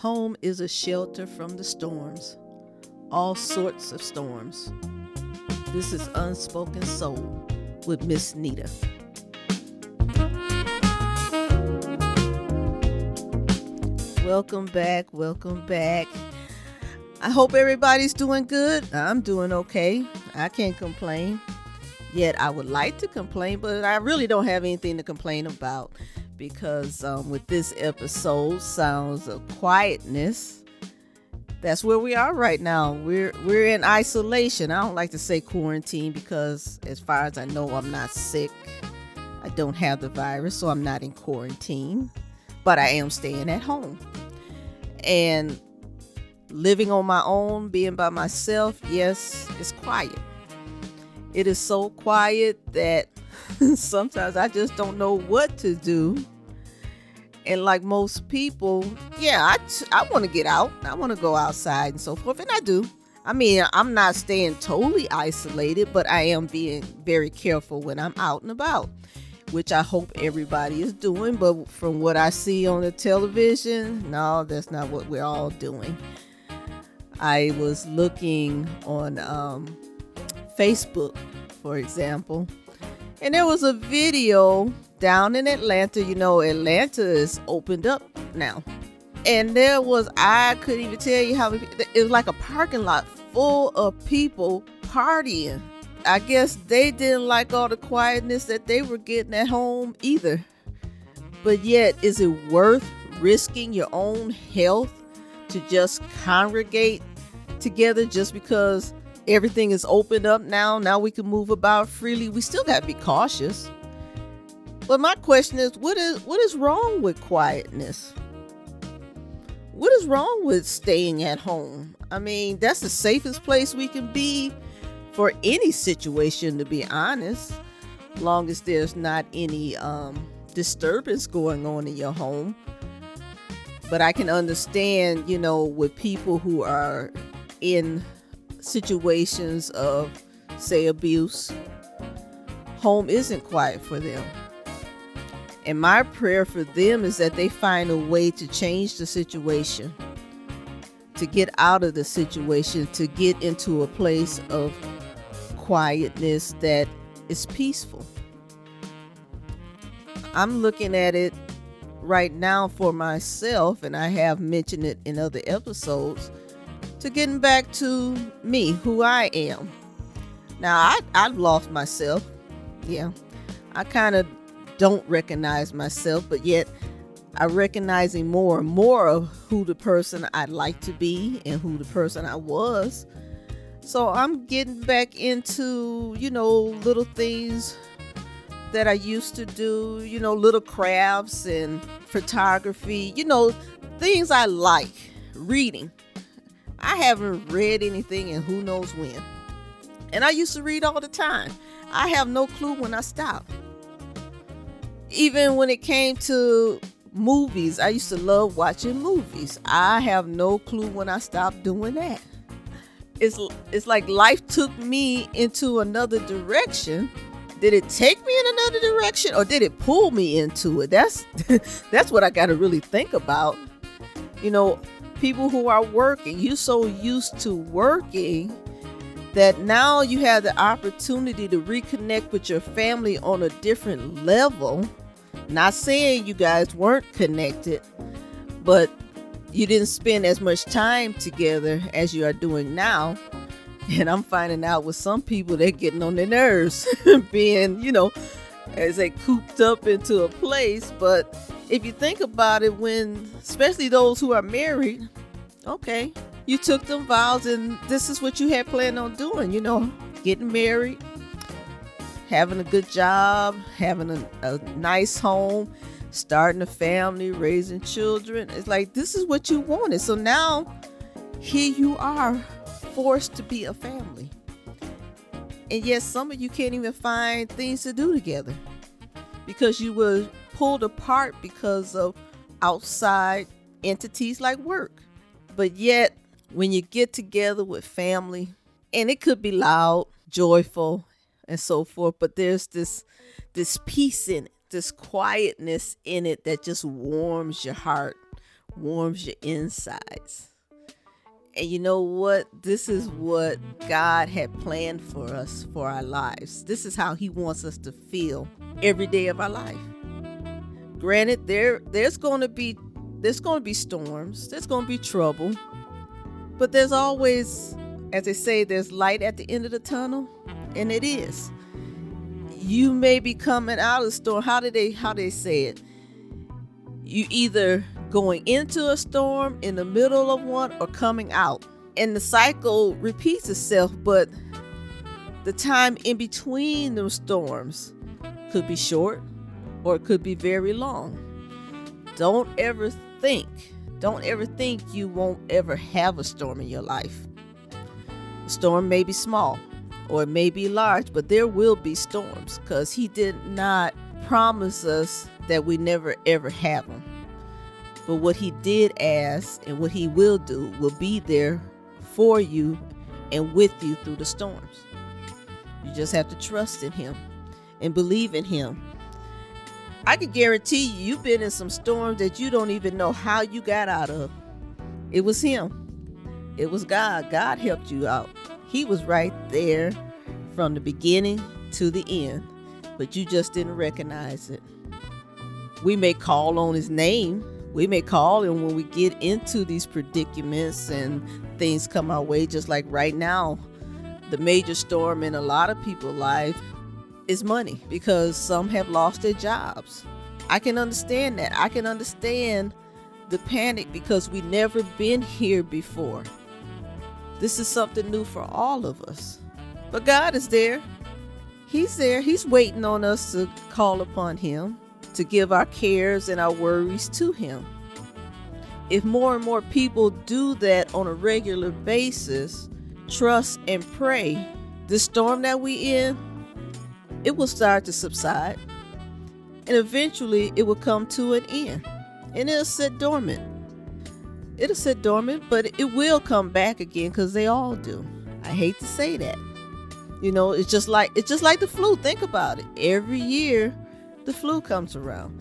Home is a shelter from the storms, all sorts of storms. This is Unspoken Soul with Miss Nita. Welcome back, welcome back. I hope everybody's doing good. I'm doing okay. I can't complain. Yet I would like to complain, but I really don't have anything to complain about because um, with this episode, sounds of quietness. That's where we are right now. We're we're in isolation. I don't like to say quarantine because, as far as I know, I'm not sick. I don't have the virus, so I'm not in quarantine. But I am staying at home and living on my own, being by myself. Yes, it's quiet it is so quiet that sometimes I just don't know what to do. And like most people, yeah, I, t- I want to get out. I want to go outside and so forth. And I do. I mean, I'm not staying totally isolated, but I am being very careful when I'm out and about, which I hope everybody is doing. But from what I see on the television, no, that's not what we're all doing. I was looking on um, Facebook, for example. And there was a video down in Atlanta. You know, Atlanta is opened up now. And there was, I couldn't even tell you how it was like a parking lot full of people partying. I guess they didn't like all the quietness that they were getting at home either. But yet, is it worth risking your own health to just congregate together just because everything is opened up now. Now we can move about freely. We still got to be cautious. But my question is, what is what is wrong with quietness? What is wrong with staying at home? I mean, that's the safest place we can be for any situation, to be honest. Long as there's not any um, disturbance going on in your home. But I can understand, you know, with people who are in situations of, say, abuse, home isn't quiet for them. And my prayer for them is that they find a way to change the situation, to get out of the situation, to get into a place of quietness that is peaceful. I'm looking at it right now for myself, and I have mentioned it in other episodes to getting back to me, who I am. Now, I, I've lost myself. Yeah. I kind of don't recognize myself, but yet I'm recognizing more and more of who the person I'd like to be and who the person I was. So I'm getting back into, you know, little things that I used to do, you know, little crafts and photography, you know, things I like, reading. I haven't read anything in who knows when. And I used to read all the time. I have no clue when I stopped. Even when it came to movies, I used to love watching movies. I have no clue when I stopped doing that. It's it's like life took me into another direction. Did it take me in another direction or did it pull me into it? That's that's what I got to really think about. You know, people who are working. You're so used to working that now you have the opportunity to reconnect with your family on a different level. Not saying you guys weren't connected, but you didn't spend as much time together as you are doing now. And I'm finding out with some people, they're getting on their nerves, being, you know, as they cooped up into a place. But if you think about it, when especially those who are married, okay, you took them vows and this is what you had planned on doing, you know, getting married, having a good job, having a, a nice home, starting a family, raising children. It's like this is what you wanted. So now here you are forced to be a family. And yes, some of you can't even find things to do together because you were pulled apart because of outside entities like work. But yet, when you get together with family, and it could be loud, joyful, and so forth, but there's this this peace in it, this quietness in it that just warms your heart, warms your insides. And you know what? This is what God had planned for us for our lives. This is how He wants us to feel every day of our life. Granted, there there's going to be there's going to be storms. There's going to be trouble. But there's always, as they say, there's light at the end of the tunnel, and it is. You may be coming out of the storm. How did they how they say it? You either going into a storm, in the middle of one, or coming out. And the cycle repeats itself, but the time in between those storms could be short or it could be very long. Don't ever think, don't ever think you won't ever have a storm in your life. The storm may be small or it may be large, but there will be storms because He did not promise us that we never ever have them. But what he did ask and what he will do will be there for you and with you through the storms. You just have to trust in him and believe in him. I can guarantee you, you've been in some storms that you don't even know how you got out of. It was him. It was God. God helped you out. He was right there from the beginning to the end, but you just didn't recognize it. We may call on his name we may call him when we get into these predicaments and things come our way just like right now the major storm in a lot of people's life is money because some have lost their jobs. I can understand that. I can understand the panic because we never been here before. This is something new for all of us. But god is there. He's there. He's waiting on us to call upon him to give our cares and our worries to Him. If more and more people do that on a regular basis, trust and pray, the storm that we in, it will start to subside. And eventually it will come to an end. And it'll sit dormant. It'll sit dormant, but it will come back again because they all do. I hate to say that. You know, it's just like it's just like the flu. Think about it. Every year the flu comes around,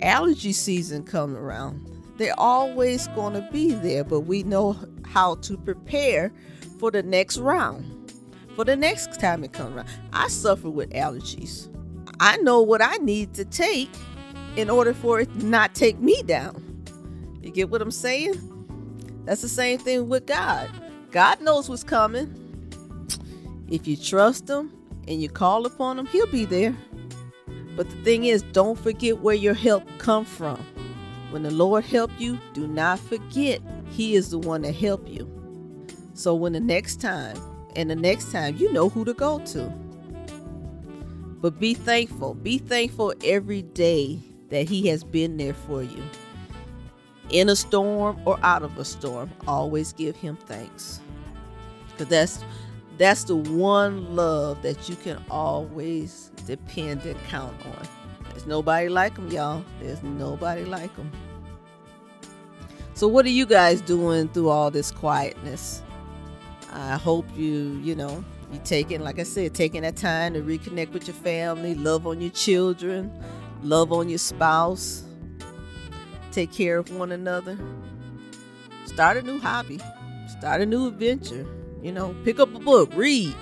allergy season comes around. They're always going to be there, but we know how to prepare for the next round, for the next time it comes around. I suffer with allergies. I know what I need to take in order for it not take me down. You get what I'm saying? That's the same thing with God. God knows what's coming. If you trust Him and you call upon Him, He'll be there. But the thing is, don't forget where your help come from. When the Lord help you, do not forget he is the one that help you. So when the next time and the next time, you know who to go to. But be thankful. Be thankful every day that he has been there for you. In a storm or out of a storm, always give him thanks. Cuz that's that's the one love that you can always depend and count on. There's nobody like him, y'all. There's nobody like him. So, what are you guys doing through all this quietness? I hope you, you know, you taking, like I said, taking that time to reconnect with your family, love on your children, love on your spouse, take care of one another, start a new hobby, start a new adventure you know, pick up a book, read.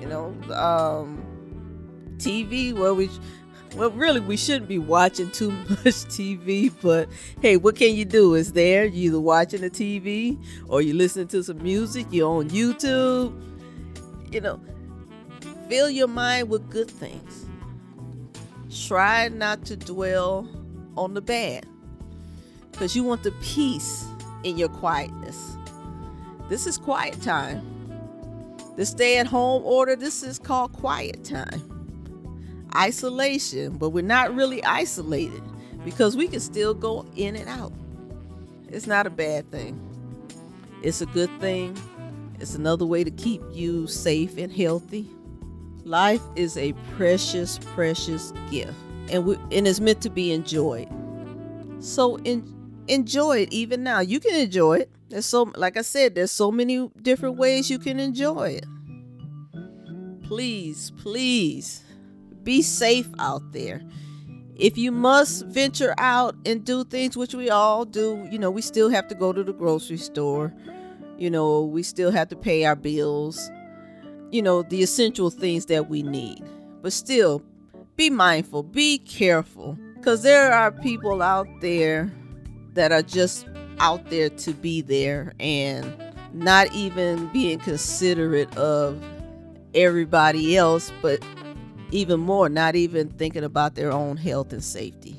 You know, um, TV. Well, we, well, really, we shouldn't be watching too much TV. But hey, what can you do? It's there. You either watching the TV or you listening to some music. You're on YouTube. You know, fill your mind with good things. Try not to dwell on the bad because you want the peace in your quietness. This is quiet time. The stay at home order, this is called quiet time. Isolation, but we're not really isolated because we can still go in and out. It's not a bad thing, it's a good thing. It's another way to keep you safe and healthy. Life is a precious, precious gift, and we, and it's meant to be enjoyed. So in, enjoy it even now. You can enjoy it. There's so like I said, there's so many different ways you can enjoy it. Please, please be safe out there. if you must venture out and do things, which we all do, you know, we still have to go to the grocery store. You know, we still have to pay our bills, you know, the essential things that we need. But still, be mindful, be careful, because there are people out there that are just out there to be there and not even being considerate of everybody else, but even more, not even thinking about their own health and safety.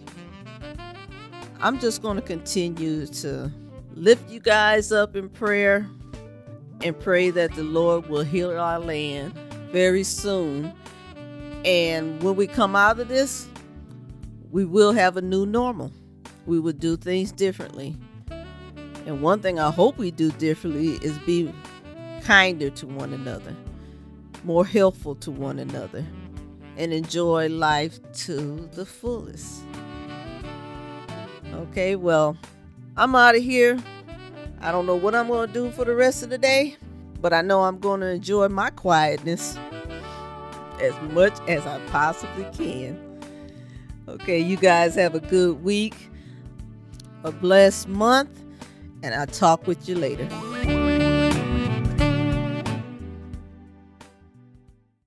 I'm just going to continue to lift you guys up in prayer and pray that the Lord will heal our land very soon. And when we come out of this, we will have a new normal. We will do things differently. And one thing I hope we do differently is be kinder to one another, more helpful to one another and enjoy life to the fullest. Okay, well, I'm out of here. I don't know what I'm going to do for the rest of the day, but I know I'm going to enjoy my quietness as much as I possibly can. Okay, you guys have a good week, a blessed month, and I'll talk with you later.